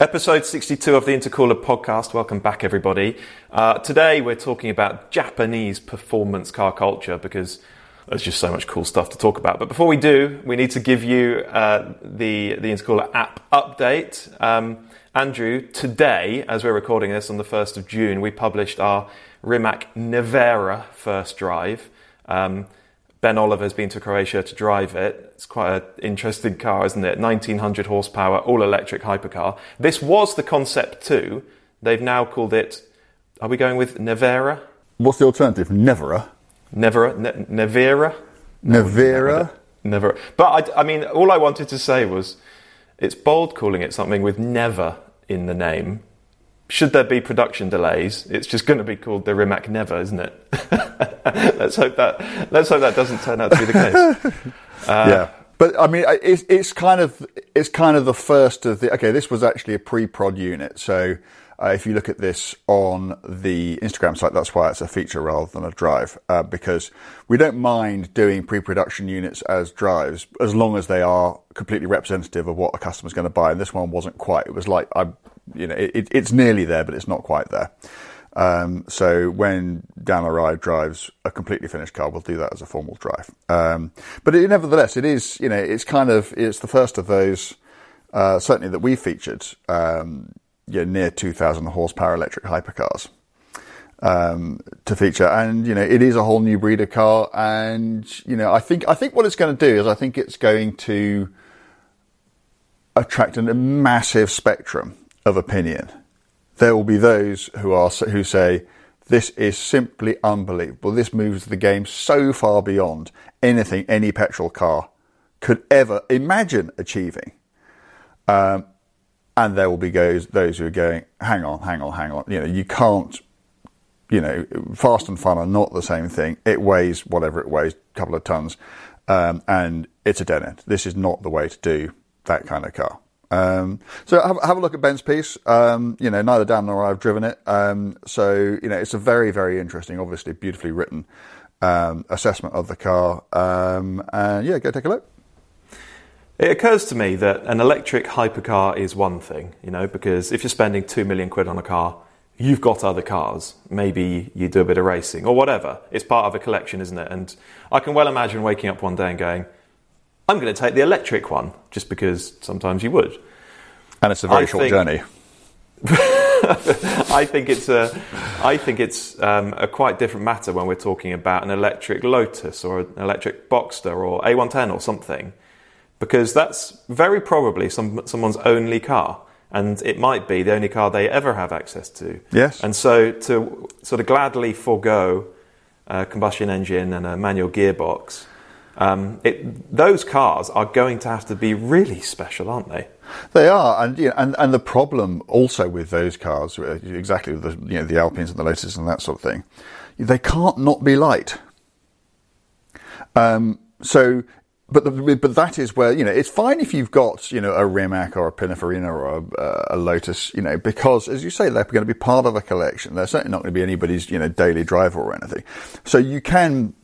Episode 62 of the Intercooler podcast. Welcome back, everybody. Uh, today we're talking about Japanese performance car culture because there's just so much cool stuff to talk about. But before we do, we need to give you uh, the, the Intercooler app update. Um, Andrew, today, as we're recording this on the 1st of June, we published our Rimac Nevera first drive. Um, Ben Oliver's been to Croatia to drive it. It's quite an interesting car, isn't it? 1900 horsepower, all electric hypercar. This was the concept too. They've now called it, are we going with Nevera? What's the alternative? Nevera? Nevera? Ne- Nevera? Nevera? Never. But I, I mean, all I wanted to say was it's bold calling it something with never in the name should there be production delays, it's just going to be called the Rimac Never, isn't it? let's hope that let's hope that doesn't turn out to be the case. Uh, yeah, but I mean, it's it's kind of it's kind of the first of the. Okay, this was actually a pre-prod unit, so. Uh, if you look at this on the Instagram site, that's why it's a feature rather than a drive, uh, because we don't mind doing pre-production units as drives as long as they are completely representative of what a customer's going to buy. And this one wasn't quite. It was like I you know, it, it's nearly there, but it's not quite there. Um, so when Dan I drives a completely finished car, we'll do that as a formal drive. Um, but it, nevertheless, it is, you know, it's kind of, it's the first of those, uh, certainly that we featured, um, you know, near 2000 horsepower electric hypercars. Um, to feature, and you know, it is a whole new breed of car, and you know, I think I think what it's going to do is I think it's going to attract a massive spectrum of opinion. There will be those who are who say this is simply unbelievable. This moves the game so far beyond anything any petrol car could ever imagine achieving. Um, and there will be those those who are going, hang on, hang on, hang on. You know, you can't. You know, fast and fun are not the same thing. It weighs whatever it weighs, a couple of tons, um, and it's a dead end. This is not the way to do that kind of car. Um, so have, have, a look at Ben's piece. Um, you know, neither Dan nor I have driven it. Um, so, you know, it's a very, very interesting, obviously beautifully written um, assessment of the car. Um, and yeah, go take a look. It occurs to me that an electric hypercar is one thing, you know, because if you're spending two million quid on a car, you've got other cars. Maybe you do a bit of racing or whatever. It's part of a collection, isn't it? And I can well imagine waking up one day and going, I'm going to take the electric one just because sometimes you would. And it's a very I short think, journey. I think it's a, I think it's um, a quite different matter when we're talking about an electric Lotus or an electric Boxster or A110 or something, because that's very probably some, someone's only car, and it might be the only car they ever have access to. Yes. And so to sort of gladly forego a combustion engine and a manual gearbox um, it, those cars are going to have to be really special, aren't they? They are, and you know, and and the problem also with those cars, uh, exactly with the you know the Alpines and the Lotus and that sort of thing, they can't not be light. Um, so, but the, but that is where you know it's fine if you've got you know a Rimac or a Pininfarina or a, a, Lotus, you know, because as you say they're going to be part of a collection. They're certainly not going to be anybody's you know daily driver or anything. So you can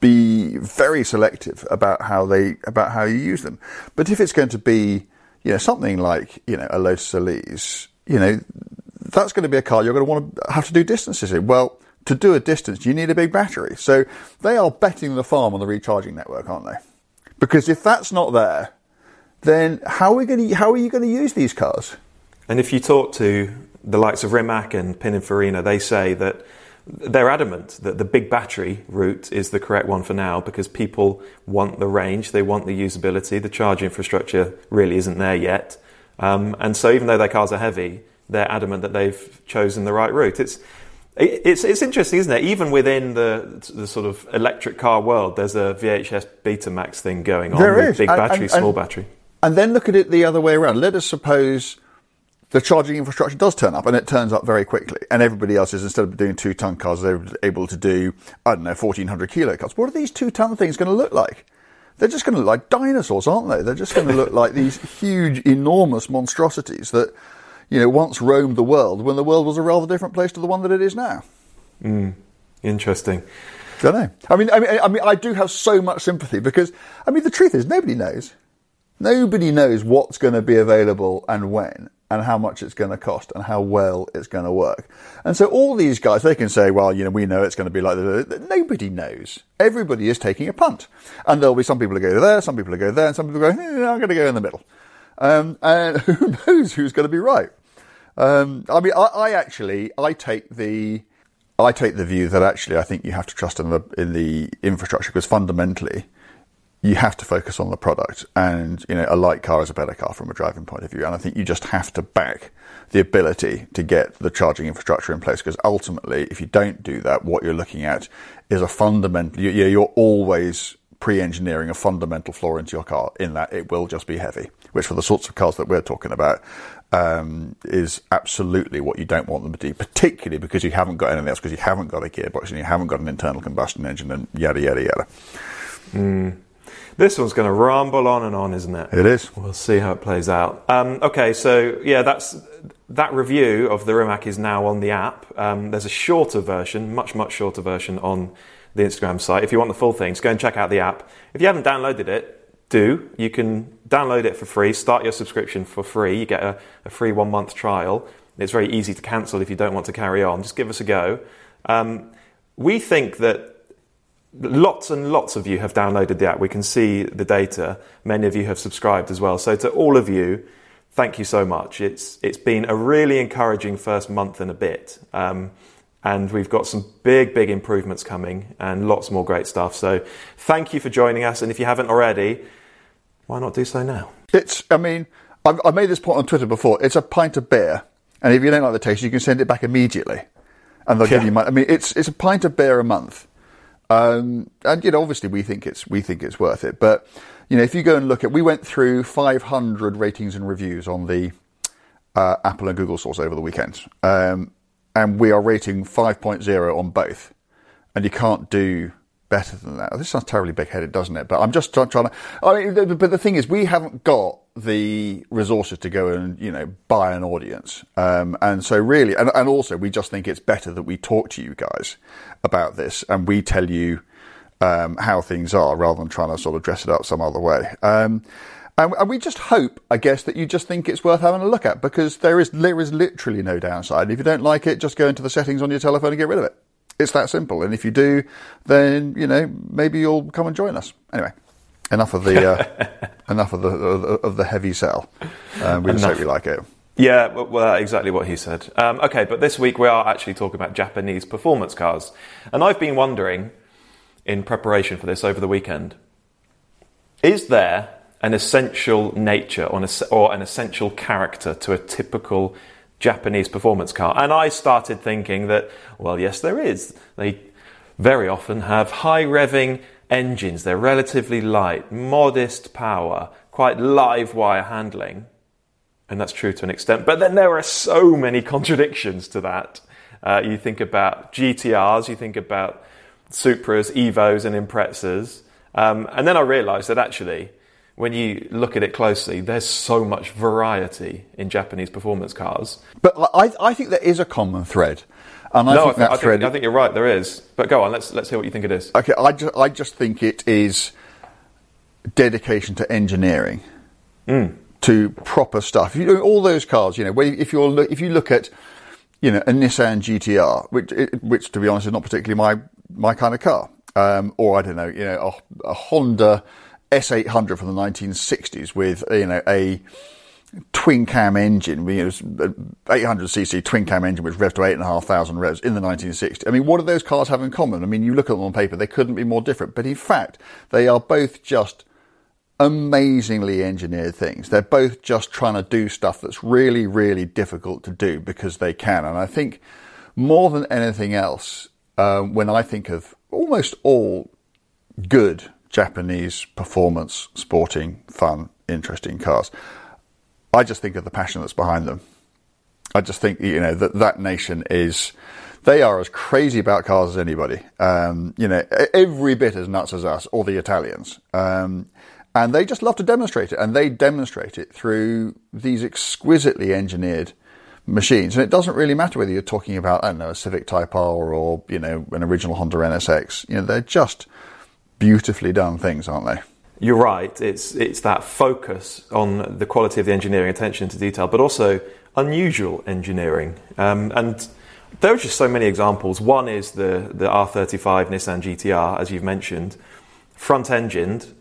be very selective about how they about how you use them. But if it's going to be, you know, something like you know a Lotus Elise, you know, that's going to be a car you're going to want to have to do distances in. Well, to do a distance, you need a big battery. So they are betting the farm on the recharging network, aren't they? Because if that's not there, then how are we going to how are you going to use these cars? And if you talk to the likes of Rimac and Pininfarina, they say that they're adamant that the big battery route is the correct one for now because people want the range, they want the usability. The charge infrastructure really isn't there yet. Um, and so, even though their cars are heavy, they're adamant that they've chosen the right route. It's it's it's interesting, isn't it? Even within the the sort of electric car world, there's a VHS Betamax thing going on there is. big battery, and, and, small battery. And then look at it the other way around. Let us suppose the charging infrastructure does turn up and it turns up very quickly. And everybody else is, instead of doing two ton cars, they're able to do, I don't know, 1400 kilo cars. What are these two ton things going to look like? They're just going to look like dinosaurs, aren't they? They're just going to look like these huge, enormous monstrosities that, you know, once roamed the world when the world was a rather different place to the one that it is now. Mm, interesting. Don't know. I mean, I mean, I mean, I do have so much sympathy because, I mean, the truth is nobody knows. Nobody knows what's going to be available and when. And how much it's going to cost and how well it's going to work. And so all these guys, they can say, well, you know, we know it's going to be like this. Nobody knows. Everybody is taking a punt. And there'll be some people who go there, some people who go there, and some people go, eh, I'm going to go in the middle. Um, and who knows who's going to be right? Um, I mean, I, I, actually, I take the, I take the view that actually I think you have to trust in the, in the infrastructure because fundamentally, you have to focus on the product. And, you know, a light car is a better car from a driving point of view. And I think you just have to back the ability to get the charging infrastructure in place because ultimately, if you don't do that, what you're looking at is a fundamental, you, you're always pre-engineering a fundamental flaw into your car in that it will just be heavy, which for the sorts of cars that we're talking about, um, is absolutely what you don't want them to do, particularly because you haven't got anything else, because you haven't got a gearbox and you haven't got an internal combustion engine and yada, yada, yada. Mm. This one's going to ramble on and on, isn't it? It is. We'll see how it plays out. Um, okay, so yeah, that's that review of the Rimac is now on the app. Um, there's a shorter version, much much shorter version on the Instagram site. If you want the full thing, just go and check out the app. If you haven't downloaded it, do. You can download it for free. Start your subscription for free. You get a, a free one month trial. It's very easy to cancel if you don't want to carry on. Just give us a go. Um, we think that lots and lots of you have downloaded the app. We can see the data. Many of you have subscribed as well. So to all of you, thank you so much. It's it's been a really encouraging first month and a bit. Um, and we've got some big, big improvements coming and lots more great stuff. So thank you for joining us. And if you haven't already, why not do so now? It's, I mean, I've, I've made this point on Twitter before. It's a pint of beer. And if you don't like the taste, you can send it back immediately. And they'll yeah. give you money. I mean, it's, it's a pint of beer a month. Um, and you know, obviously, we think it's we think it's worth it. But you know, if you go and look at, we went through 500 ratings and reviews on the uh, Apple and Google stores over the weekend, um, and we are rating 5.0 on both. And you can't do better than that. This sounds terribly big-headed, doesn't it? But I'm just trying, to. I mean, but the thing is, we haven't got the resources to go and you know buy an audience, um, and so really, and, and also we just think it's better that we talk to you guys about this and we tell you um, how things are rather than trying to sort of dress it up some other way. Um, and, and, we just hope, I guess, that you just think it's worth having a look at because there is there is literally no downside. If you don't like it, just go into the settings on your telephone and get rid of it. It's that simple. And if you do, then you know maybe you'll come and join us. Anyway, enough of the uh, enough of the of the heavy sell. Um, we just hope you like it. Yeah, well, exactly what he said. Um, okay, but this week we are actually talking about Japanese performance cars, and I've been wondering, in preparation for this over the weekend, is there an essential nature or an essential character to a typical Japanese performance car? And I started thinking that, well, yes, there is. They very often have high revving engines, they're relatively light, modest power, quite live wire handling. And that's true to an extent. But then there are so many contradictions to that. Uh, you think about GTRs, you think about Supras, Evos, and Imprezas. Um, and then I realized that actually, when you look at it closely, there's so much variety in Japanese performance cars. But I, I think there is a common thread. And I no, think I, that I thread. Think, I think you're right. There is. But go on. Let's let's hear what you think it is. Okay. I just I just think it is dedication to engineering, mm. to proper stuff. You know, all those cars. You know, if you're if you look at you know a Nissan GTR, which which to be honest is not particularly my my kind of car, um, or I don't know, you know, a, a Honda S800 from the 1960s with, you know, a twin cam engine, you know, 800cc twin cam engine which revs to 8,500 revs in the 1960s. I mean, what do those cars have in common? I mean, you look at them on paper, they couldn't be more different. But in fact, they are both just amazingly engineered things. They're both just trying to do stuff that's really, really difficult to do because they can. And I think more than anything else, um, when I think of almost all good Japanese performance, sporting, fun, interesting cars. I just think of the passion that's behind them. I just think, you know, that that nation is, they are as crazy about cars as anybody. Um, you know, every bit as nuts as us or the Italians. Um, and they just love to demonstrate it. And they demonstrate it through these exquisitely engineered machines. And it doesn't really matter whether you're talking about, I don't know, a Civic Type R or, you know, an original Honda NSX. You know, they're just beautifully done things, aren't they? You're right. It's it's that focus on the quality of the engineering, attention to detail, but also unusual engineering. Um, and there are just so many examples. One is the, the R35 Nissan GTR, as you've mentioned, front engined,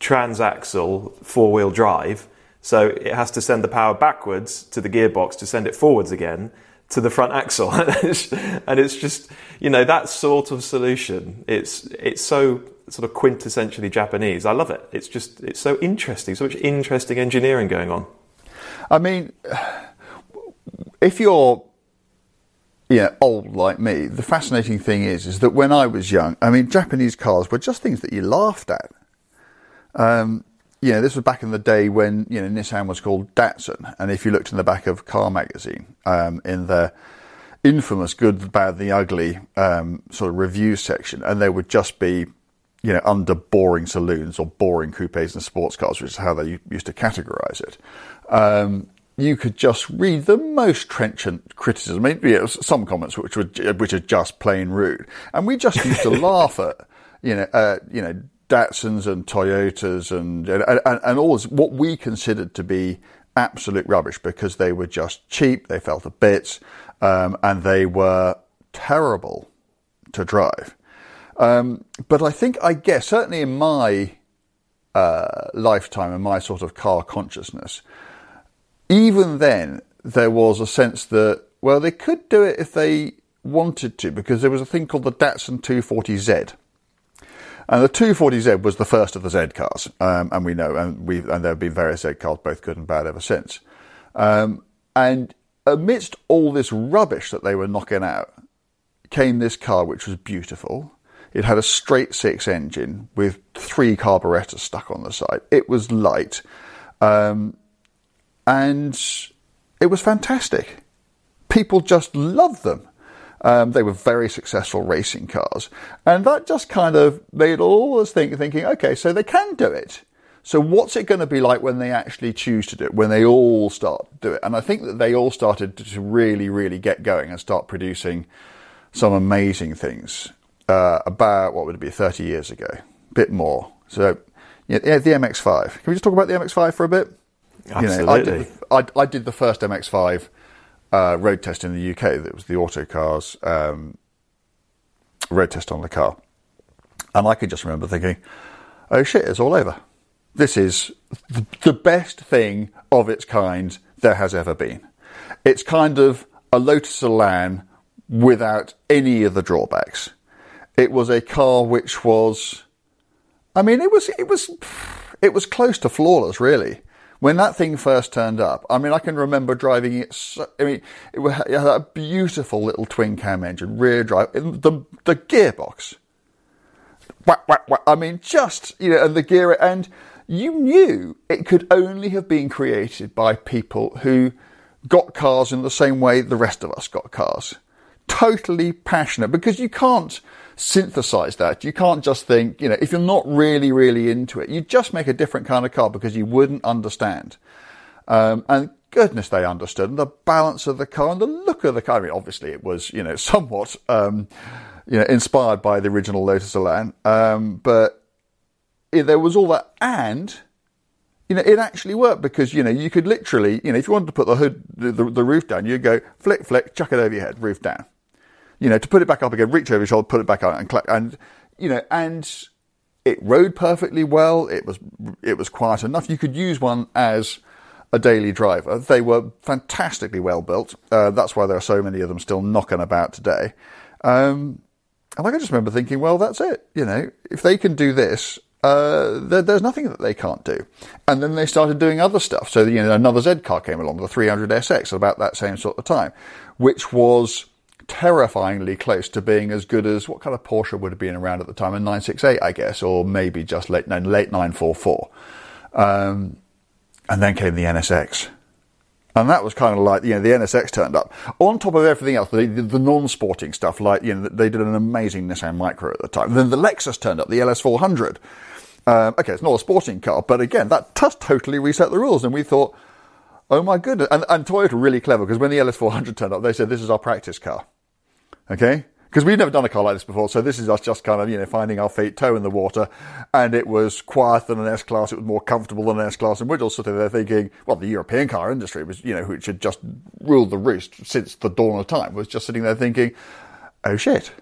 transaxle, four wheel drive. So it has to send the power backwards to the gearbox to send it forwards again to the front axle. and it's just, you know, that sort of solution. It's, it's so sort of quintessentially Japanese. I love it. It's just, it's so interesting, so much interesting engineering going on. I mean, if you're yeah, old like me, the fascinating thing is, is that when I was young, I mean, Japanese cars were just things that you laughed at. Um, you know, this was back in the day when you know Nissan was called Datsun, and if you looked in the back of Car Magazine, um, in the infamous "Good, the Bad, the Ugly" um, sort of review section, and there would just be, you know, under boring saloons or boring coupes and sports cars, which is how they used to categorise it. Um, you could just read the most trenchant criticism. I mean, you know, some comments which were which are just plain rude, and we just used to laugh at you know uh, you know Datsuns and Toyotas and and, and, and all this, what we considered to be absolute rubbish because they were just cheap, they felt a bit, um, and they were terrible to drive. Um, but I think, I guess, certainly in my uh, lifetime and my sort of car consciousness, even then, there was a sense that, well, they could do it if they wanted to, because there was a thing called the Datsun 240Z. And the 240Z was the first of the Z cars, um, and we know, and we and there have been various Z cars, both good and bad, ever since. Um, and amidst all this rubbish that they were knocking out, came this car which was beautiful. It had a straight six engine with three carburetors stuck on the side. It was light. Um, and it was fantastic. People just loved them. Um, they were very successful racing cars, and that just kind of made all us think, thinking, okay, so they can do it. So what's it going to be like when they actually choose to do it? When they all start to do it? And I think that they all started to really, really get going and start producing some amazing things. Uh, about what would it be, thirty years ago, a bit more. So, yeah, the MX-5. Can we just talk about the MX-5 for a bit? Absolutely. You know, I, did, I, I did the first MX5 uh, road test in the UK. That was the Autocars um, road test on the car, and I can just remember thinking, "Oh shit, it's all over. This is the best thing of its kind there has ever been. It's kind of a Lotus Elan without any of the drawbacks. It was a car which was, I mean, it was it was it was close to flawless, really." when that thing first turned up, I mean, I can remember driving it. So, I mean, it had a beautiful little twin cam engine, rear drive, the the gearbox. Whack, whack, whack. I mean, just you know, and the gear, and you knew it could only have been created by people who got cars in the same way the rest of us got cars. Totally passionate, because you can't synthesize that. You can't just think, you know, if you're not really, really into it, you just make a different kind of car because you wouldn't understand. Um, and goodness, they understood and the balance of the car and the look of the car. I mean, obviously, it was, you know, somewhat, um, you know, inspired by the original Lotus Elan, um, but there was all that and you know, it actually worked because, you know, you could literally, you know, if you wanted to put the hood, the, the, roof down, you'd go flick, flick, chuck it over your head, roof down you know, to put it back up again, reach over your shoulder, put it back out, and and you know, and it rode perfectly well. It was it was quiet enough. You could use one as a daily driver. They were fantastically well built. Uh, that's why there are so many of them still knocking about today. Um, and I just remember thinking, well, that's it. You know, if they can do this, uh, there, there's nothing that they can't do. And then they started doing other stuff. So, you know, another Z car came along, the 300ZX, at about that same sort of time, which was terrifyingly close to being as good as what kind of Porsche would have been around at the time, a 968, I guess, or maybe just late, no, late 944. Um, and then came the NSX. And that was kind of like, you know, the NSX turned up. On top of everything else, the, the non-sporting stuff, like, you know, they did an amazing Nissan Micra at the time. Then the Lexus turned up, the LS400. Um, okay, it's not a sporting car, but again, that totally reset the rules. And we thought, oh my goodness. And, and Toyota really clever because when the LS400 turned up, they said, this is our practice car. Okay? because we've never done a car like this before. So this is us just kind of you know finding our feet, toe in the water, and it was quieter than an S class. It was more comfortable than an S class, and we're just sitting there thinking, well, the European car industry was you know which had just ruled the roost since the dawn of time was just sitting there thinking, oh shit.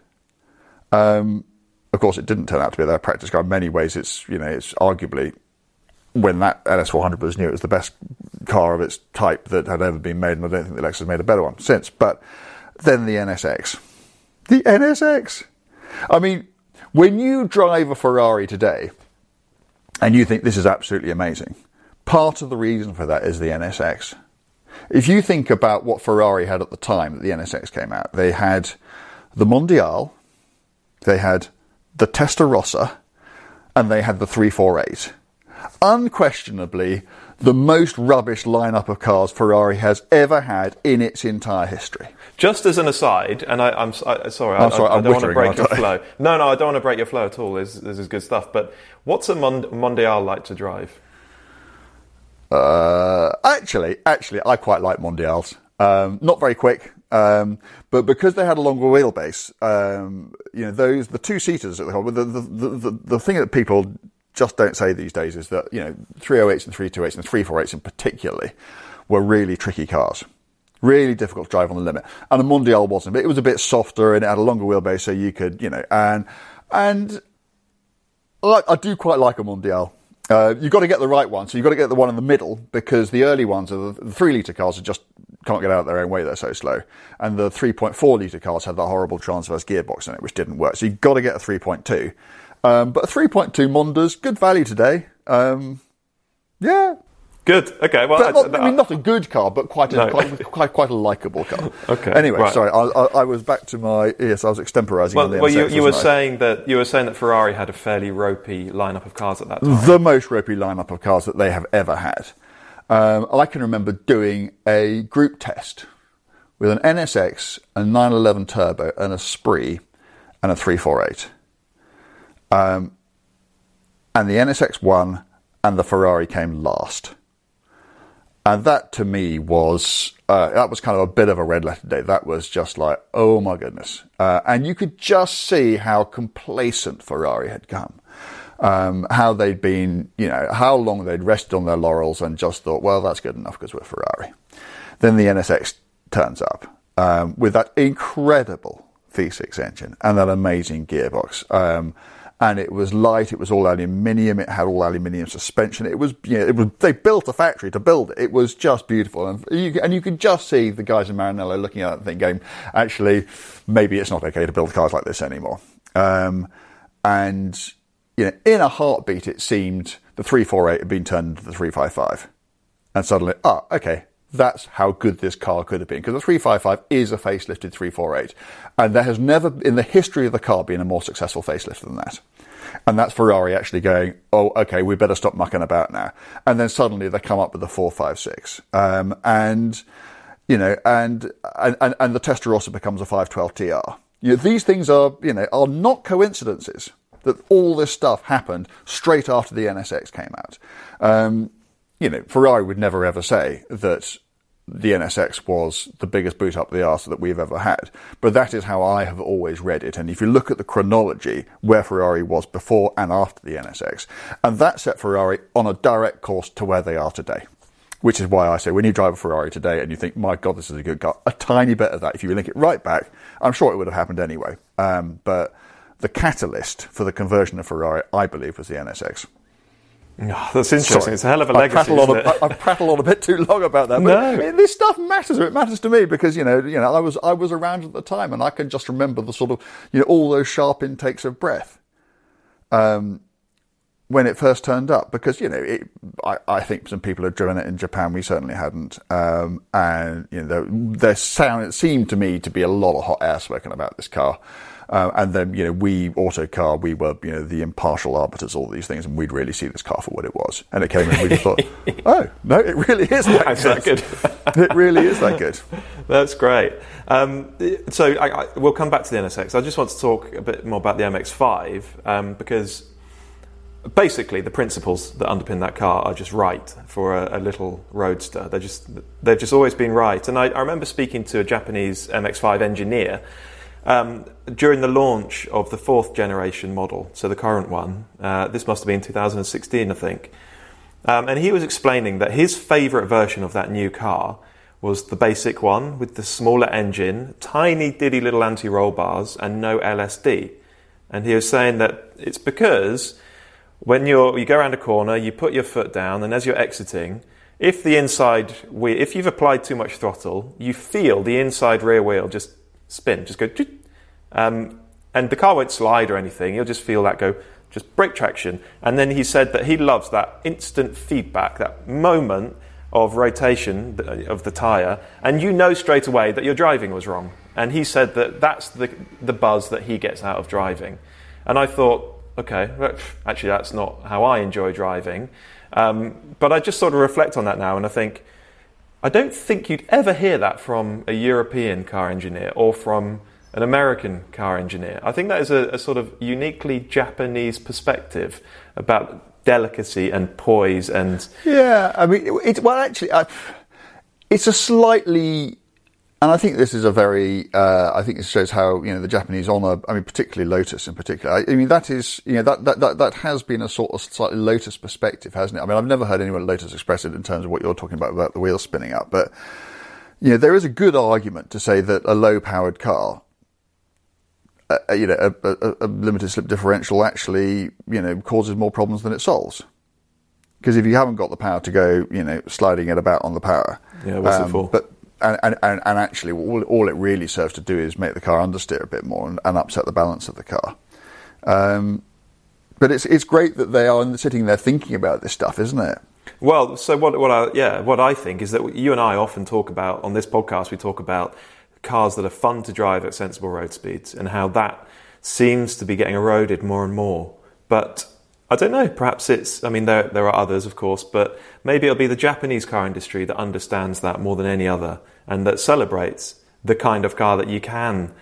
Um, of course, it didn't turn out to be their practice car. In many ways, it's you know it's arguably when that LS400 was new, it was the best car of its type that had ever been made, and I don't think the Lexus made a better one since. But then the NSX. The NSX! I mean, when you drive a Ferrari today and you think this is absolutely amazing, part of the reason for that is the NSX. If you think about what Ferrari had at the time that the NSX came out, they had the Mondial, they had the Testarossa, and they had the 348 unquestionably the most rubbish lineup of cars Ferrari has ever had in its entire history. Just as an aside, and I, am I, sorry, I'm sorry, I, I I'm don't want to break your I? flow. No, no, I don't want to break your flow at all. This, this is good stuff. But what's a Mond- Mondial like to drive? Uh, actually, actually, I quite like Mondials. Um, not very quick, um, but because they had a longer wheelbase, um, you know, those the two seaters at the the, the, the the thing that people just don't say these days is that you know 308s and 328s and 348s in particularly were really tricky cars. Really difficult to drive on the limit, and the Mondial wasn't. But it was a bit softer and it had a longer wheelbase, so you could, you know, and and like I do quite like a Mondial. Uh, you've got to get the right one, so you've got to get the one in the middle because the early ones are the, the three litre cars are just can't get out of their own way; they're so slow. And the 3.4 litre cars had that horrible transverse gearbox in it, which didn't work. So you've got to get a 3.2. Um, but a 3.2 Mondial's, good value today. Um, yeah, Good. Okay. Well, not, I- I mean, not a good car, but quite a No. quite, quite, quite a likable car. Okay, Anyway, right. sorry, I, I, I was back to my yes, I was extemporising well, on the well, you, you were saying that you were saying that Ferrari had a fairly ropey lineup of cars at that time. the most ropey lineup of cars that they have ever had. Um, I can remember doing a group test with an NSX, a 911 Turbo, and an Esprit, and a 348. Um, and the NSX won, and the Ferrari came last. And that to me was uh, that was kind of a bit of a red letter day. That was just like, oh my goodness! Uh, and you could just see how complacent Ferrari had come, um, how they'd been, you know, how long they'd rested on their laurels and just thought, well, that's good enough because we're Ferrari. Then the NSX turns up um, with that incredible V6 engine and that amazing gearbox. Um, and it was light. It was all aluminium. It had all aluminium suspension. It was, you know, it was. They built a factory to build it. It was just beautiful, and you and you could just see the guys in Maranello looking at that thing, going, "Actually, maybe it's not okay to build cars like this anymore." Um, and you know, in a heartbeat, it seemed the 348 had been turned into the 355, and suddenly, ah, okay, that's how good this car could have been because the 355 is a facelifted 348, and there has never in the history of the car been a more successful facelift than that. And that's Ferrari actually going, oh, okay, we better stop mucking about now. And then suddenly they come up with the 456. Um, and, you know, and, and, and, and the Testarossa becomes a 512 TR. You know, these things are, you know, are not coincidences that all this stuff happened straight after the NSX came out. Um, you know, Ferrari would never ever say that the NSX was the biggest boot up the arse that we've ever had. But that is how I have always read it. And if you look at the chronology where Ferrari was before and after the NSX, and that set Ferrari on a direct course to where they are today. Which is why I say when you drive a Ferrari today and you think, my God, this is a good car, a tiny bit of that, if you link it right back, I'm sure it would have happened anyway. Um, but the catalyst for the conversion of Ferrari, I believe, was the NSX. Oh, that's interesting. Sorry. It's a hell of a legacy. prattle, on isn't a, it? I, I prattle on a bit too long about that, but No. this stuff matters. It matters to me because you know, you know, I was I was around at the time, and I can just remember the sort of you know all those sharp intakes of breath um, when it first turned up. Because you know, it, I, I think some people had driven it in Japan. We certainly hadn't, um, and you know, there, there sound it seemed to me to be a lot of hot air spoken about this car. Uh, and then, you know, we, Autocar, we were, you know, the impartial arbiters, all these things, and we'd really see this car for what it was. And it came in and we just thought, oh, no, it really is that It's that good. it really is that good. That's great. Um, so I, I, we'll come back to the NSX. I just want to talk a bit more about the MX-5 um, because basically the principles that underpin that car are just right for a, a little roadster. They're just they've just always been right. And I, I remember speaking to a Japanese MX-5 engineer. Um, during the launch of the fourth generation model, so the current one. Uh, this must have been 2016, I think. Um, and he was explaining that his favourite version of that new car was the basic one with the smaller engine, tiny diddy little anti roll bars, and no LSD. And he was saying that it's because when you're, you go around a corner, you put your foot down, and as you're exiting, if the inside if you've applied too much throttle, you feel the inside rear wheel just spin, just go, um, and the car won't slide or anything. You'll just feel that go, just break traction. And then he said that he loves that instant feedback, that moment of rotation of the tyre, and you know straight away that your driving was wrong. And he said that that's the, the buzz that he gets out of driving. And I thought, okay, actually, that's not how I enjoy driving. Um, but I just sort of reflect on that now, and I think, I don't think you'd ever hear that from a European car engineer or from an American car engineer. I think that is a, a sort of uniquely Japanese perspective about delicacy and poise and. Yeah, I mean, it, well, actually, I, it's a slightly and I think this is a very, uh, I think this shows how, you know, the Japanese honour, I mean, particularly Lotus in particular. I, I, mean, that is, you know, that, that, that, that has been a sort of slightly Lotus perspective, hasn't it? I mean, I've never heard anyone at Lotus express it in terms of what you're talking about, about the wheels spinning up, but, you know, there is a good argument to say that a low powered car, uh, uh, you know, a, a, a limited slip differential actually, you know, causes more problems than it solves. Because if you haven't got the power to go, you know, sliding it about on the power. Yeah, what's um, it for? But, and, and, and actually, all, all it really serves to do is make the car understeer a bit more and, and upset the balance of the car. Um, but it's it's great that they are sitting there thinking about this stuff, isn't it? Well, so what what I yeah what I think is that you and I often talk about on this podcast we talk about cars that are fun to drive at sensible road speeds and how that seems to be getting eroded more and more. But I don't know. Perhaps it's. I mean, there there are others, of course, but maybe it'll be the Japanese car industry that understands that more than any other, and that celebrates the kind of car that you can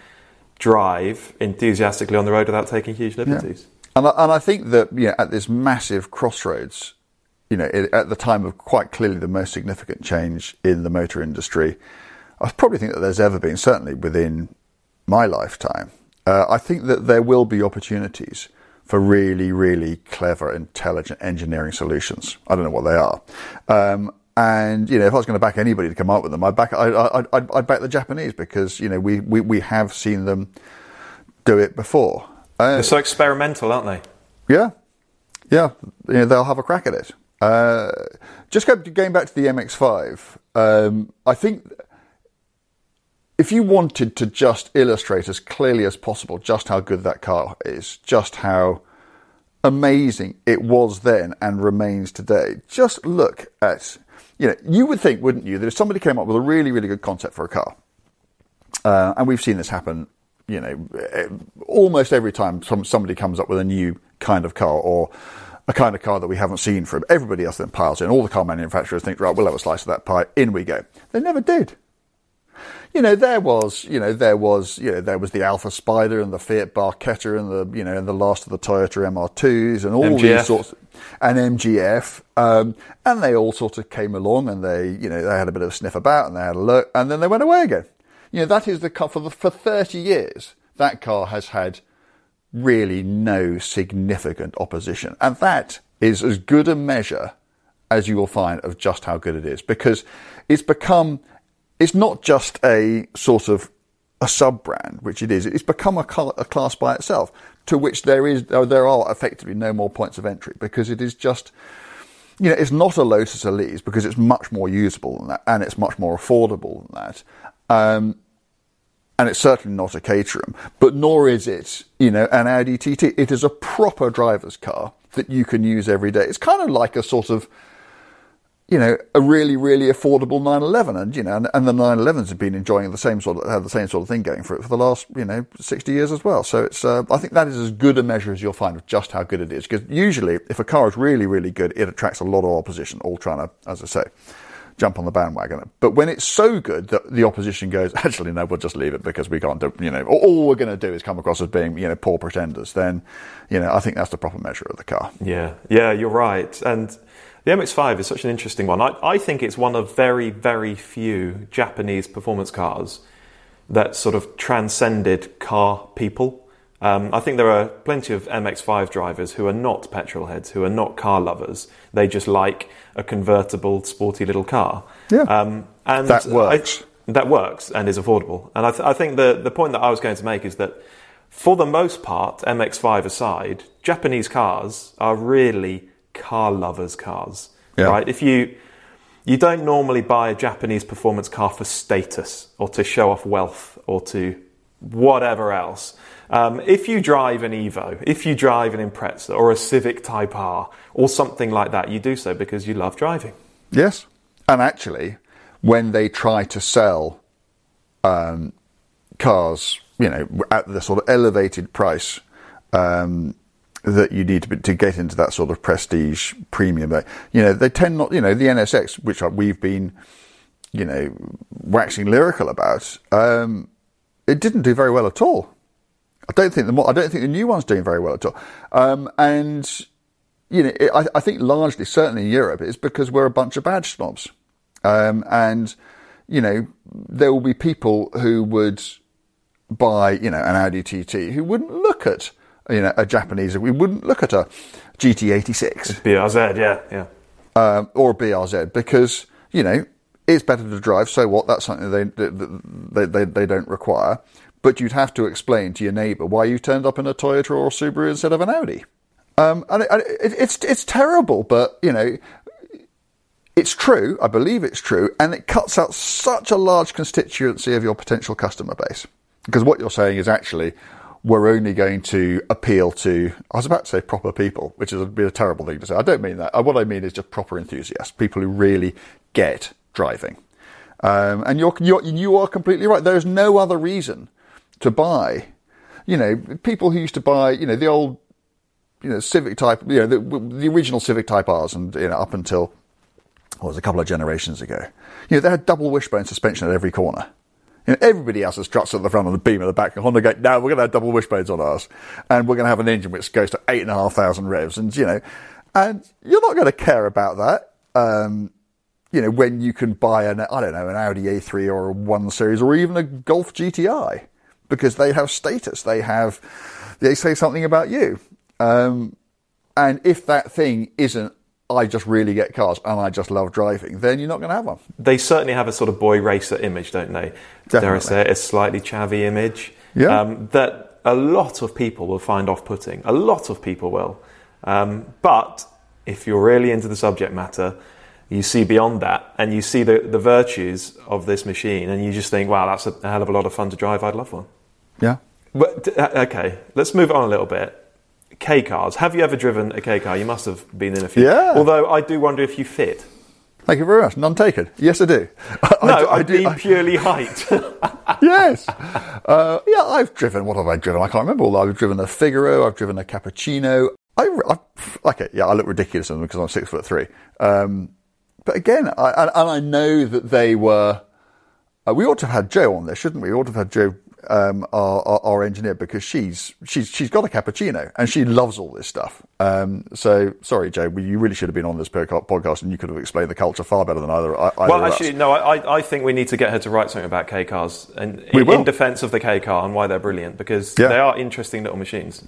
drive enthusiastically on the road without taking huge liberties. Yeah. And I, and I think that you know, at this massive crossroads, you know, at the time of quite clearly the most significant change in the motor industry, I probably think that there's ever been, certainly within my lifetime. Uh, I think that there will be opportunities for really, really clever, intelligent engineering solutions. I don't know what they are. Um, and you know, if I was going to back anybody to come up with them, I'd back I, I, I'd, I'd, back the Japanese because you know we, we, we have seen them do it before. Uh, They're so experimental, aren't they? Yeah, yeah. You know, they'll have a crack at it. Uh, just go, going back to the MX-5, um, I think if you wanted to just illustrate as clearly as possible just how good that car is, just how amazing it was then and remains today, just look at, you know, you would think, wouldn't you, that if somebody came up with a really, really good concept for a car, uh, and we've seen this happen, you know, almost every time somebody comes up with a new kind of car or a kind of car that we haven't seen from everybody else then piles in. All the car manufacturers think, right, we'll have a slice of that pie. In we go. They never did you know, there was, you know, there was, you know, there was the Alfa Spider and the Fiat Barchetta and the, you know, and the last of the Toyota MR2s and all MGF. these sorts, and MGF, um, and they all sort of came along and they, you know, they had a bit of a sniff about and they had a look and then they went away again. You know, that is the car for the, for 30 years. That car has had really no significant opposition. And that is as good a measure as you will find of just how good it is because it's become it's not just a sort of a sub brand, which it is. It's become a, class by itself, to which there is there are effectively no more points of entry because it is just. You know, it's not a Lotus Elise because it's much more usable than that, and it's much more affordable than that. Um, and it's certainly not a Caterham, but nor is it, you know, an Audi TT. It is a proper driver's car that you can use every day. It's kind of like a sort of you know, a really, really affordable 911. And, you know, and, and the 911s have been enjoying the same sort of, have the same sort of thing going for it for the last, you know, 60 years as well. So it's, uh, I think that is as good a measure as you'll find of just how good it is. Because usually, if a car is really, really good, it attracts a lot of opposition, all trying to, as I say, jump on the bandwagon. But when it's so good that the opposition goes, actually, no, we'll just leave it because we can't do, you know, all we're going to do is come across as being, you know, poor pretenders, then, you know, I think that's the proper measure of the car. Yeah. Yeah, you're right. And, the MX5 is such an interesting one. I, I think it's one of very, very few Japanese performance cars that sort of transcended car people. Um, I think there are plenty of MX5 drivers who are not petrol heads, who are not car lovers. They just like a convertible, sporty little car. Yeah. Um, and That works. I, that works and is affordable. And I, th- I think the, the point that I was going to make is that for the most part, MX5 aside, Japanese cars are really car lovers' cars. Yeah. Right? If you you don't normally buy a Japanese performance car for status or to show off wealth or to whatever else. Um, if you drive an Evo, if you drive an Impreza or a Civic Type R or something like that, you do so because you love driving. Yes. And actually, when they try to sell um, cars, you know, at the sort of elevated price um, that you need to, be, to get into that sort of prestige premium, you know, they tend not, you know, the NSX, which we've been, you know, waxing lyrical about, um, it didn't do very well at all. I don't think the mo- I don't think the new one's doing very well at all. Um, and you know, it, I, I think largely, certainly in Europe, it's because we're a bunch of badge snobs. Um, and, you know, there will be people who would buy, you know, an Audi TT who wouldn't look at, you know, a Japanese, we wouldn't look at a GT86 BRZ, yeah, yeah. um, or a BRZ because, you know, it's better to drive, so what? That's something they, they, they, they don't require. But you'd have to explain to your neighbour why you turned up in a Toyota or a Subaru instead of an Audi. Um, and it, it, it's it's terrible, but you know, it's true. I believe it's true, and it cuts out such a large constituency of your potential customer base. Because what you're saying is actually, we're only going to appeal to. I was about to say proper people, which is a, a terrible thing to say. I don't mean that. Uh, What I mean is just proper enthusiasts, people who really get driving. Um, and you're, you're you are completely right. There is no other reason to buy. You know, people who used to buy, you know, the old you know, Civic Type, you know, the, the original Civic Type R's, and you know, up until what was a couple of generations ago, you know, they had double wishbone suspension at every corner. You know, everybody else has struts at the front and the beam at the back. And Honda go, no, we're going to have double wishbones on ours, and we're going to have an engine which goes to eight and a half thousand revs, and you know, and you're not going to care about that. Um, you know, when you can buy an, I don't know, an Audi A3 or a 1 Series or even a Golf GTI because they have status. They have, they say something about you. Um, and if that thing isn't, I just really get cars and I just love driving, then you're not going to have one. They certainly have a sort of boy racer image, don't they? Dare I Definitely. say it, a slightly chavvy image. Yeah. Um, that a lot of people will find off putting. A lot of people will. Um, but if you're really into the subject matter, you see beyond that and you see the, the virtues of this machine and you just think, wow, that's a hell of a lot of fun to drive. I'd love one. Yeah. But, uh, okay, let's move on a little bit. K cars. Have you ever driven a K car? You must have been in a few. Yeah. Although I do wonder if you fit. Thank you very much. None taken. Yes, I do. I, No, I, I, do. I- purely height. yes. Uh, yeah, I've driven. What have I driven? I can't remember. Although I've driven a Figaro. I've driven a Cappuccino. I, I okay. Yeah, I look ridiculous in them because I'm six foot three. Um, but again, I, and, and I know that they were. Uh, we ought to have had Joe on there, shouldn't we? We ought to have had Joe, um, our, our, our engineer, because she's she's she's got a cappuccino and she loves all this stuff. Um, so sorry, Joe, you really should have been on this podca- podcast and you could have explained the culture far better than either. either well, actually, no. I, I- think we need to get her to write something about K cars and We in, in defence of the K car and why they're brilliant because Yeah. they are interesting little machines.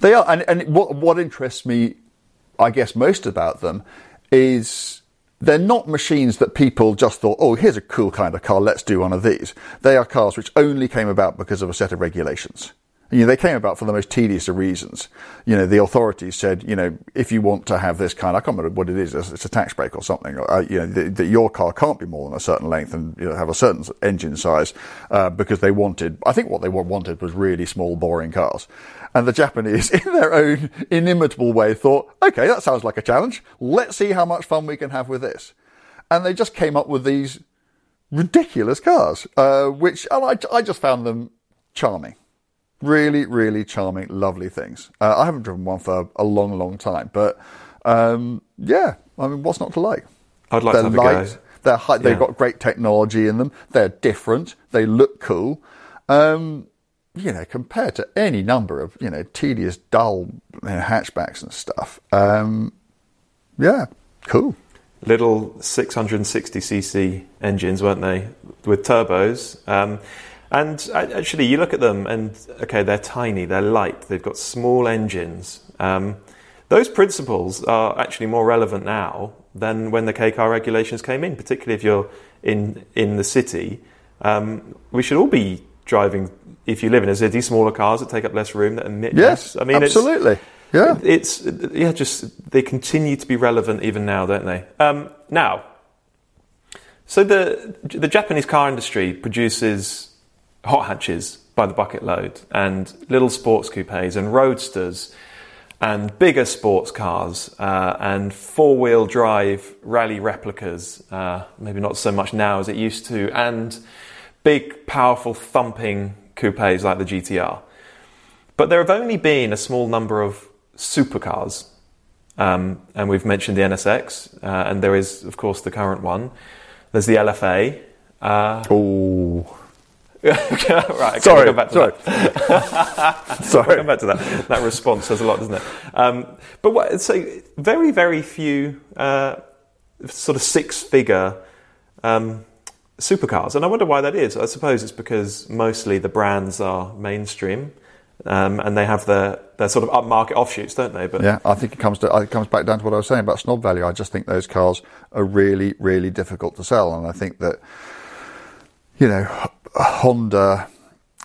They are, and, and what what interests me, I guess, most about them is they're not machines that people just thought, oh, here's a cool kind of car, let's do one of these. They are cars which only came about because of a set of regulations. You know, they came about for the most tedious of reasons. You know, the authorities said, you know, if you want to have this kind, I can't remember what it is, it's a tax break or something. Uh, you know, that that your car can't be more than a certain length and you know, have a certain engine size uh, because they wanted. I think what they wanted was really small, boring cars. And the Japanese, in their own inimitable way, thought, okay, that sounds like a challenge. Let's see how much fun we can have with this. And they just came up with these ridiculous cars, uh, which and I, I just found them charming. Really, really charming, lovely things. Uh, I haven't driven one for a long, long time, but um, yeah, I mean, what's not to like? I'd like they're to have a light, go. they're high, they've got great technology in them. They're different. They look cool. Um, you know, compared to any number of you know tedious, dull you know, hatchbacks and stuff. Um, yeah, cool. Little 660cc engines, weren't they, with turbos? Um, And actually, you look at them, and okay, they're tiny, they're light, they've got small engines. Um, those principles are actually more relevant now than when the K car regulations came in, particularly if you're in in the city. Um, we should all be driving, if you live in a city, smaller cars that take up less room that emit yes, less. I mean, absolutely. Yeah, it's yeah, just they continue to be relevant even now, don't they? Um, now, so the the Japanese car industry produces hot hatches by the bucket load and little sports coupes and roadsters and bigger sports cars uh, and four wheel drive rally replicas, uh, maybe not so much now as it used to, and big, powerful, thumping coupes like the GTR. But there have only been a small number of supercars. Um, and we've mentioned the NSX, uh, and there is, of course, the current one. There's the LFA. Uh, oh. right, sorry, back to sorry. That. sorry, come back to that. That response says a lot, doesn't it? Um, but what, so very, very few uh, sort of six-figure um, supercars, and I wonder why that is. I suppose it's because mostly the brands are mainstream. Um, and they have their, their sort of upmarket offshoots, don't they? But yeah, I think it comes to it comes back down to what I was saying about snob value. I just think those cars are really, really difficult to sell, and I think that you know Honda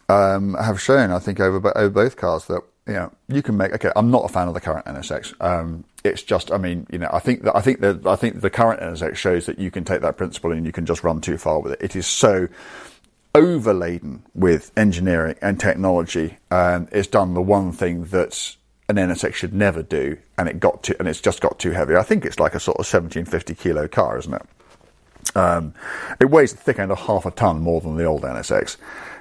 um, have shown, I think, over, over both cars that you know you can make. Okay, I'm not a fan of the current NSX. Um, it's just, I mean, you know, I think that I think that I think the current NSX shows that you can take that principle and you can just run too far with it. It is so overladen with engineering and technology. Um, it's done the one thing that an NSX should never do, and it got to, and it's just got too heavy. I think it's like a sort of 1750 kilo car, isn't it? Um, it weighs a thick end of half a ton more than the old NSX.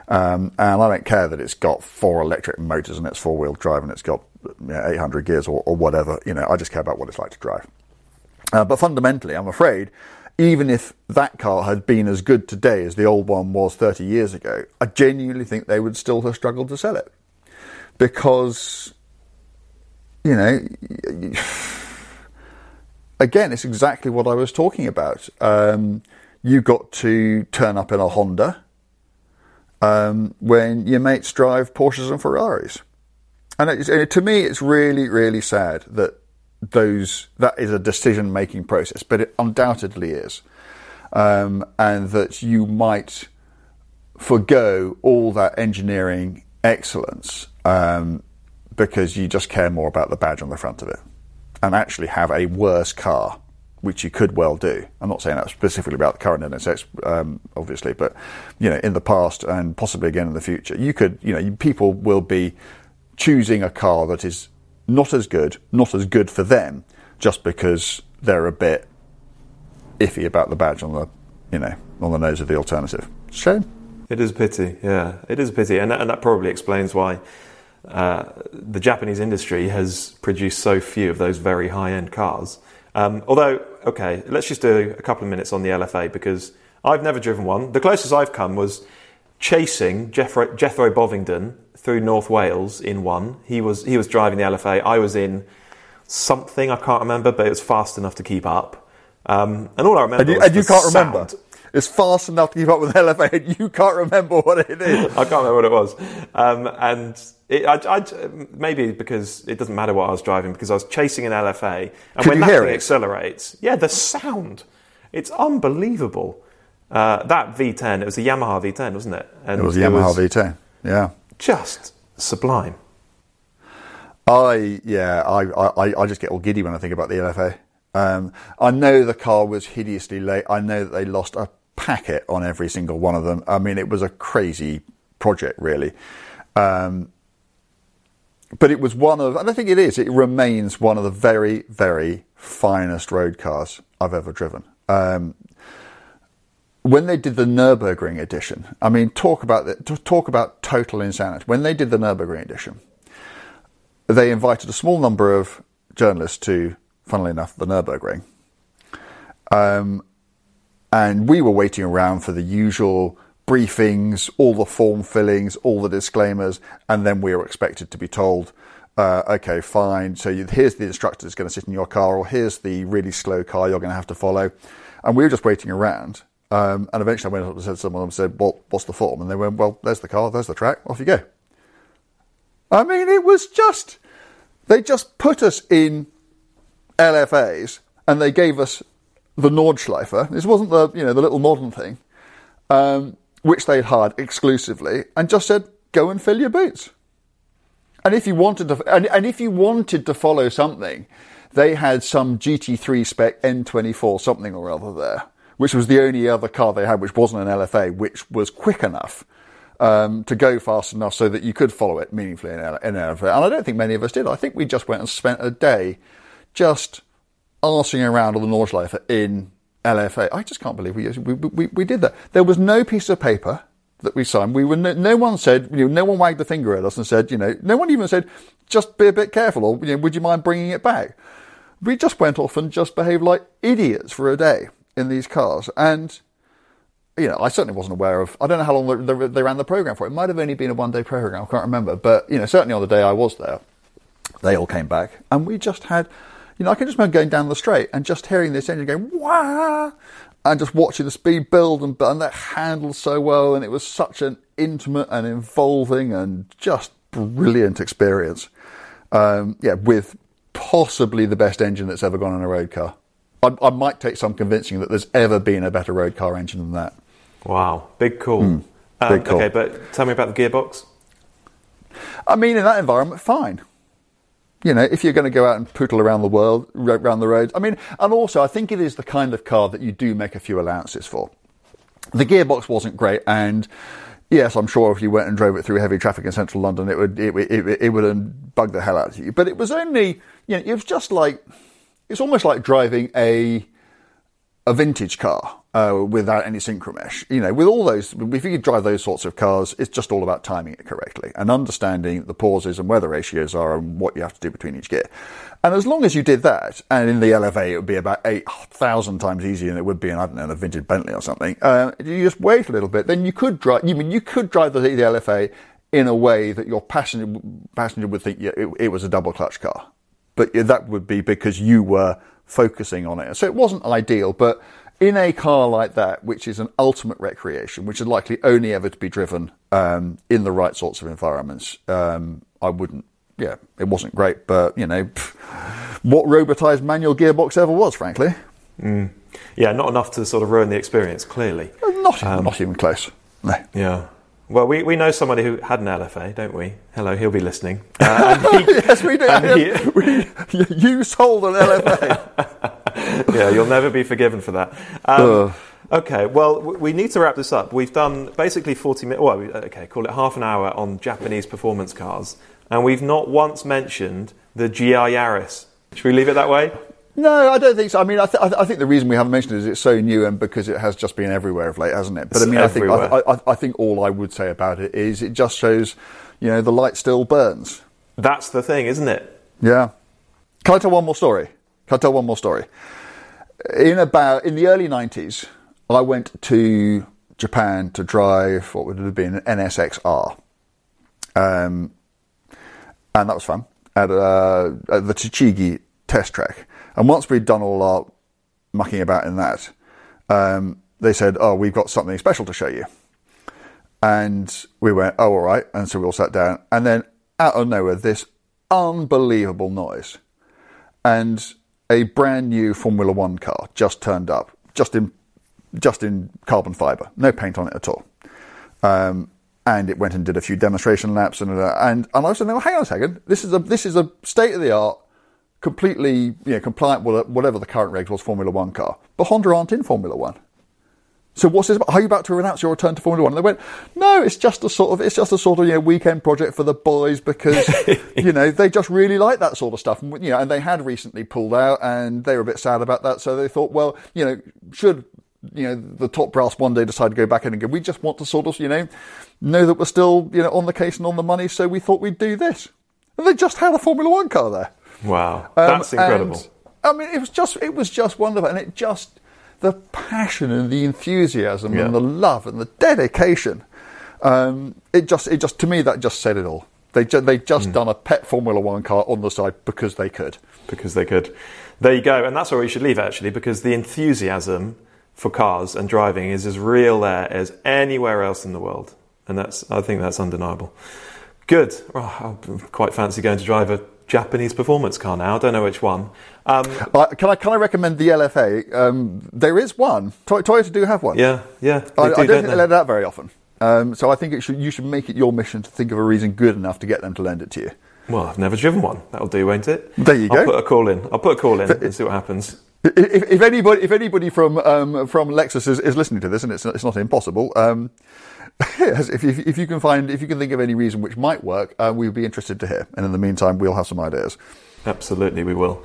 Um, and I don't care that it's got four electric motors and it's four wheel drive and it's got 800 gears or, or, whatever. You know, I just care about what it's like to drive. Uh, but fundamentally, I'm afraid, even if that car had been as good today as the old one was 30 years ago, I genuinely think they would still have struggled to sell it. Because, you know, again, it's exactly what I was talking about. Um, you got to turn up in a Honda um, when your mates drive Porsches and Ferraris. And, to me, it's really, really sad that those that is a decision making process, but it undoubtedly is, um, and that you might forego all that engineering excellence um, because you just care more about the badge on the front of it and actually have a worse car, which you could well do. I'm not saying that specifically about the current NSX, um, obviously, but you know, in the past and possibly again in the future, you could, you know, people will be choosing a car that is not as good, not as good for them, just because they're a bit iffy about the badge on the, you know, on the nose of the alternative. Shame. It is a pity, yeah. It is a pity, and that, and that probably explains why uh, the Japanese industry has produced so few of those very high end cars. Um, although, okay, let's just do a couple of minutes on the LFA because I've never driven one. The closest I've come was chasing Jethro, Jethro Bovingdon through North Wales in one. He was he was driving the LFA. I was in something I can't remember, but it was fast enough to keep up. Um, and all I remember and you, and you can't sound. remember. It's fast enough to keep up with LFA, and you can't remember what it is. I can't remember what it was, um, and it, I, I, maybe because it doesn't matter what I was driving because I was chasing an LFA, and Could when that thing it? accelerates, yeah, the sound, it's unbelievable. Uh, that V10, it was a Yamaha V10, wasn't it? And It was a Yamaha V10. Yeah. Just sublime. I yeah I, I I just get all giddy when I think about the LFA. Um, I know the car was hideously late. I know that they lost a packet on every single one of them. I mean, it was a crazy project, really. Um, but it was one of, and I think it is, it remains one of the very, very finest road cars I've ever driven. Um, when they did the Nurburgring edition, I mean, talk about the, talk about total insanity. When they did the Nurburgring edition, they invited a small number of journalists to, funnily enough, the Nurburgring. Um, and we were waiting around for the usual briefings, all the form fillings, all the disclaimers, and then we were expected to be told, uh, okay, fine, so you, here's the instructor that's going to sit in your car, or here's the really slow car you're going to have to follow. And we were just waiting around. Um, and eventually I went up and said to someone and said, well, what's the form? And they went, well, there's the car, there's the track, off you go. I mean, it was just, they just put us in LFAs and they gave us the Nordschleife. This wasn't the, you know, the little modern thing, um, which they'd hired exclusively and just said, go and fill your boots. And if you wanted to, and, and if you wanted to follow something, they had some GT3 spec N24 something or other there, which was the only other car they had which wasn't an LFA, which was quick enough um, to go fast enough so that you could follow it meaningfully in an LFA. And I don't think many of us did. I think we just went and spent a day just arsing around on the Nordschleife in LFA. I just can't believe we, we, we, we did that. There was no piece of paper that we signed. We were no, no, one said, you know, no one wagged the finger at us and said, you know, no one even said, just be a bit careful or, you know, would you mind bringing it back? We just went off and just behaved like idiots for a day in these cars. And, you know, I certainly wasn't aware of, I don't know how long they, ran the program for. It might have only been a one day program. I can't remember. But, you know, certainly on the day I was there, they all came back and we just had, you know, I can just remember going down the straight and just hearing this engine going, wah, and just watching the speed build and, and that handled so well. And it was such an intimate and involving and just brilliant experience. Um, yeah, with possibly the best engine that's ever gone on a road car. I, I, might take some convincing that there's ever been a better road car engine than that. Wow, big call. Mm, um, big call. Okay, but tell me about the gearbox. I mean, in that environment, fine you know, if you're going to go out and poodle around the world, around the roads, I mean, and also I think it is the kind of car that you do make a few allowances for. The gearbox wasn't great, and yes, I'm sure if you went and drove it through heavy traffic in central London, it would it, it, it would bug the hell out of you. But it was only, you know, it was just like it's almost like driving a a vintage car uh, without any synchromesh. You know, with all those, if you could drive those sorts of cars, it's just all about timing it correctly and understanding the pauses and where the ratios are and what you have to do between each gear. And as long as you did that, and in the LFA it would be about 8,000 times easier than it would be in, I don't know, a vintage Bentley or something, uh, you just wait a little bit, then you could drive, you mean, you could drive the, the LFA in a way that your passenger, passenger would think yeah, it, it was a double clutch car. But that would be because you were focusing on it. So it wasn't ideal, but in a car like that, which is an ultimate recreation, which is likely only ever to be driven um, in the right sorts of environments, um, I wouldn't. Yeah, it wasn't great, but you know, pff, what robotized manual gearbox ever was, frankly. Mm. Yeah, not enough to sort of ruin the experience. Clearly, not um, not even close. No. Yeah. Well, we, we know somebody who had an LFA, don't we? Hello, he'll be listening. Uh, he, yes, we do. He, we, you sold an LFA. yeah, you'll never be forgiven for that. Um, okay, well, we need to wrap this up. We've done basically 40 minutes, well, okay, call it half an hour on Japanese performance cars, and we've not once mentioned the GR Yaris. Should we leave it that way? No, I don't think so. I mean, I, th- I, think the reason we haven't mentioned it is it's so new and because it has just been everywhere of late, hasn't it? But it's I mean, I think I, I, think all I would say about it is it just shows, you know, the light still burns. That's the thing, isn't it? Yeah. Can I tell one more story? Can I tell one more story? In about in the early nineties, I went to Japan to drive what would have been an NSXR, um, and that was fun at, uh, at the Tochigi test track. And once we'd done all our mucking about in that, um, they said, "Oh, we've got something special to show you." And we went, "Oh, all right." And so we all sat down, and then out of nowhere, this unbelievable noise, and a brand new Formula One car just turned up, just in just in carbon fibre, no paint on it at all. Um, and it went and did a few demonstration laps and and, and I was saying, well, hang on a second, this is a this is a state of the art completely you know, compliant with whatever the current regs was Formula One car. But Honda aren't in Formula One. So what's this about? Are you about to announce your return to Formula One? And they went, no, it's just a sort of, it's just a sort of, you know, weekend project for the boys because, you know, they just really like that sort of stuff. And, you know, and they had recently pulled out and they were a bit sad about that. So they thought, well, you know, should, you know, the top brass one day decide to go back in and go, we just want to sort of, you know, know that we're still, you know, on the case and on the money. So we thought we'd do this. And they just had a Formula One car there. Wow, that's um, incredible. And, I mean, it was just it was just wonderful, and it just the passion and the enthusiasm yeah. and the love and the dedication. Um, it just it just to me that just said it all. They ju- they just mm. done a pet Formula One car on the side because they could. Because they could. There you go, and that's where we should leave actually, because the enthusiasm for cars and driving is as real there as anywhere else in the world, and that's I think that's undeniable. Good. Oh, I quite fancy going to drive a Japanese performance car now. I don't know which one. Um, Uh, can I can I recommend the LFA? Um, there is one. To- Toyota do have one. yeah, yeah. I, do, I don't think they? they lend it out very often. Um, so I think it should, you should make it your mission to think of a reason good enough to get them to lend it to you. Well, I've never driven one. That'll do, won't it? There you I'll go. put a call in. I'll put a call in and see what happens. If, if anybody, if anybody from um, from Lexus is, is listening to this, and it's not, it's not impossible, um, if, if, if you can find, if you can think of any reason which might work, uh, we'd be interested to hear. And in the meantime, we'll have some ideas. Absolutely, we will.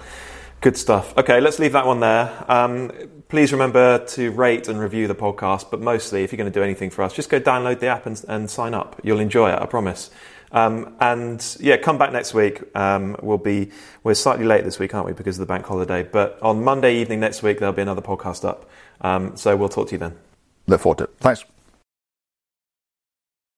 Good stuff. Okay, let's leave that one there. Um, please remember to rate and review the podcast, but mostly, if you're going to do anything for us, just go download the app and, and sign up. You'll enjoy it, I promise. Um, and yeah, come back next week. Um, we'll be we're slightly late this week, aren't we, because of the bank holiday? But on Monday evening next week, there'll be another podcast up. Um, so we'll talk to you then. Look forward to it. Thanks.